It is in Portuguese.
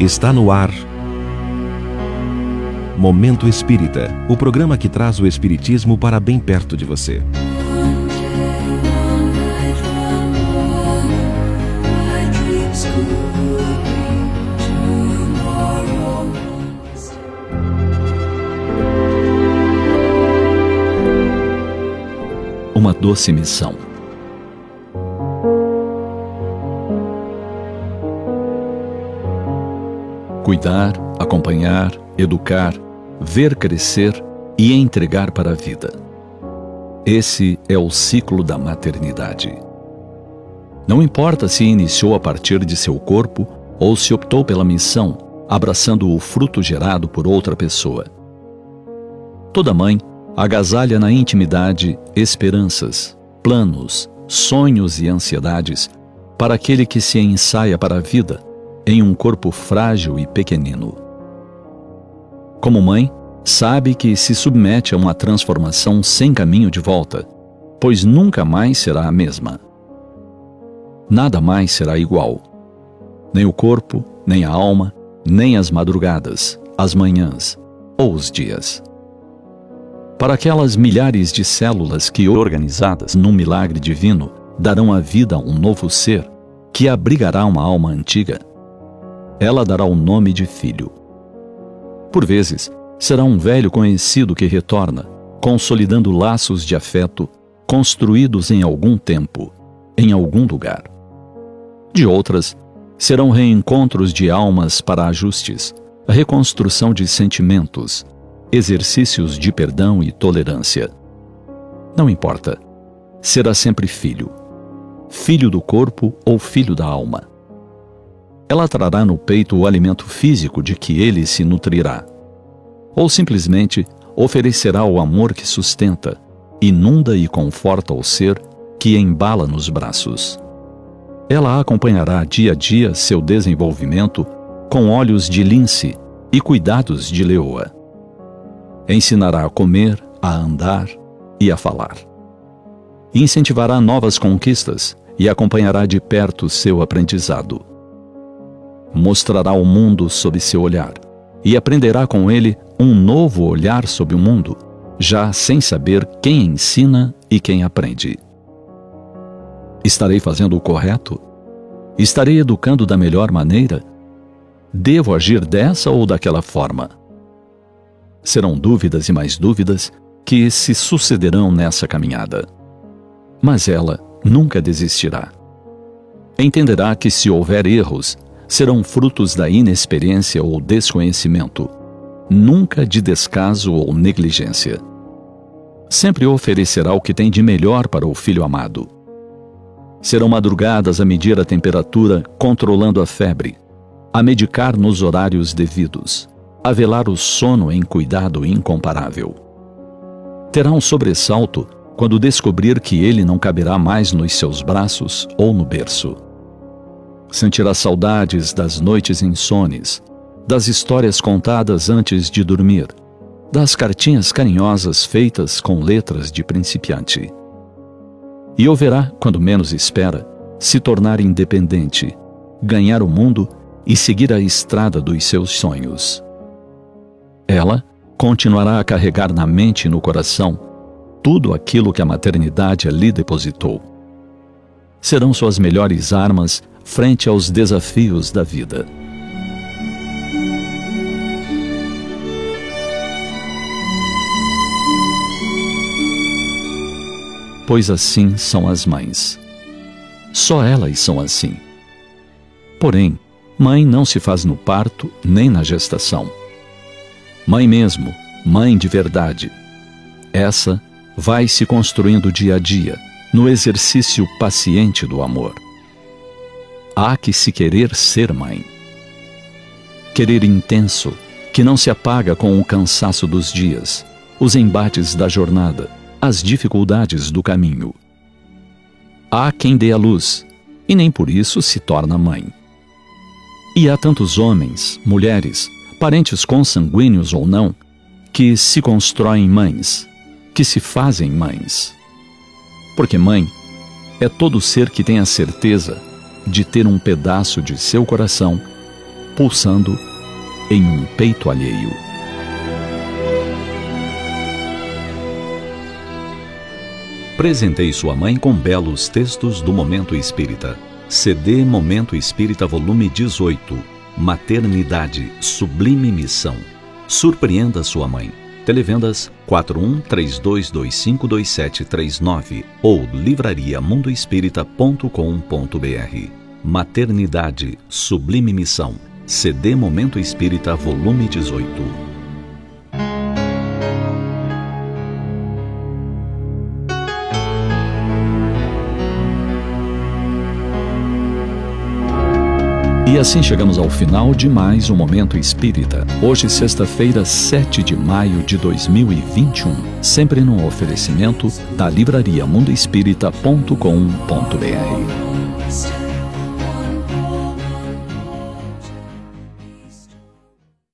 Está no ar. Momento Espírita o programa que traz o Espiritismo para bem perto de você. Uma doce missão. Cuidar, acompanhar, educar, ver crescer e entregar para a vida. Esse é o ciclo da maternidade. Não importa se iniciou a partir de seu corpo ou se optou pela missão, abraçando o fruto gerado por outra pessoa. Toda mãe agasalha na intimidade esperanças, planos, sonhos e ansiedades para aquele que se ensaia para a vida em um corpo frágil e pequenino. Como mãe, sabe que se submete a uma transformação sem caminho de volta, pois nunca mais será a mesma. Nada mais será igual. Nem o corpo, nem a alma, nem as madrugadas, as manhãs ou os dias. Para aquelas milhares de células que, organizadas num milagre divino, darão a vida a um novo ser que abrigará uma alma antiga, ela dará o nome de filho. Por vezes, será um velho conhecido que retorna, consolidando laços de afeto construídos em algum tempo, em algum lugar. De outras, serão reencontros de almas para ajustes, reconstrução de sentimentos, exercícios de perdão e tolerância. Não importa, será sempre filho. Filho do corpo ou filho da alma. Ela trará no peito o alimento físico de que ele se nutrirá ou simplesmente oferecerá o amor que sustenta, inunda e conforta o ser que embala nos braços. Ela acompanhará dia a dia seu desenvolvimento com olhos de lince e cuidados de leoa. Ensinará a comer, a andar e a falar. Incentivará novas conquistas e acompanhará de perto seu aprendizado. Mostrará o mundo sob seu olhar e aprenderá com ele um novo olhar sobre o mundo, já sem saber quem ensina e quem aprende. Estarei fazendo o correto? Estarei educando da melhor maneira? Devo agir dessa ou daquela forma? Serão dúvidas e mais dúvidas que se sucederão nessa caminhada. Mas ela nunca desistirá. Entenderá que se houver erros, serão frutos da inexperiência ou desconhecimento, nunca de descaso ou negligência. Sempre oferecerá o que tem de melhor para o filho amado. Serão madrugadas a medir a temperatura, controlando a febre, a medicar nos horários devidos, a velar o sono em cuidado incomparável. Terá um sobressalto quando descobrir que ele não caberá mais nos seus braços ou no berço Sentirá saudades das noites insones, das histórias contadas antes de dormir, das cartinhas carinhosas feitas com letras de principiante. E o quando menos espera, se tornar independente, ganhar o mundo e seguir a estrada dos seus sonhos. Ela continuará a carregar na mente e no coração tudo aquilo que a maternidade ali depositou. Serão suas melhores armas frente aos desafios da vida. Pois assim são as mães. Só elas são assim. Porém, mãe não se faz no parto nem na gestação. Mãe mesmo, mãe de verdade. Essa vai se construindo dia a dia, no exercício paciente do amor há que se querer ser mãe. Querer intenso, que não se apaga com o cansaço dos dias, os embates da jornada, as dificuldades do caminho. Há quem dê a luz, e nem por isso se torna mãe. E há tantos homens, mulheres, parentes consanguíneos ou não, que se constroem mães, que se fazem mães. Porque mãe é todo ser que tem a certeza de ter um pedaço de seu coração pulsando em um peito alheio. Presentei sua mãe com belos textos do Momento Espírita. CD Momento Espírita Volume 18. Maternidade, Sublime Missão. Surpreenda sua mãe. Televendas 4132252739 ou livrariamundoespírita.com.br. Maternidade, Sublime Missão. CD Momento Espírita Volume 18. E assim chegamos ao final de mais um Momento Espírita. Hoje, sexta-feira, 7 de maio de 2021. Sempre num oferecimento da livraria mundoespírita.com.br.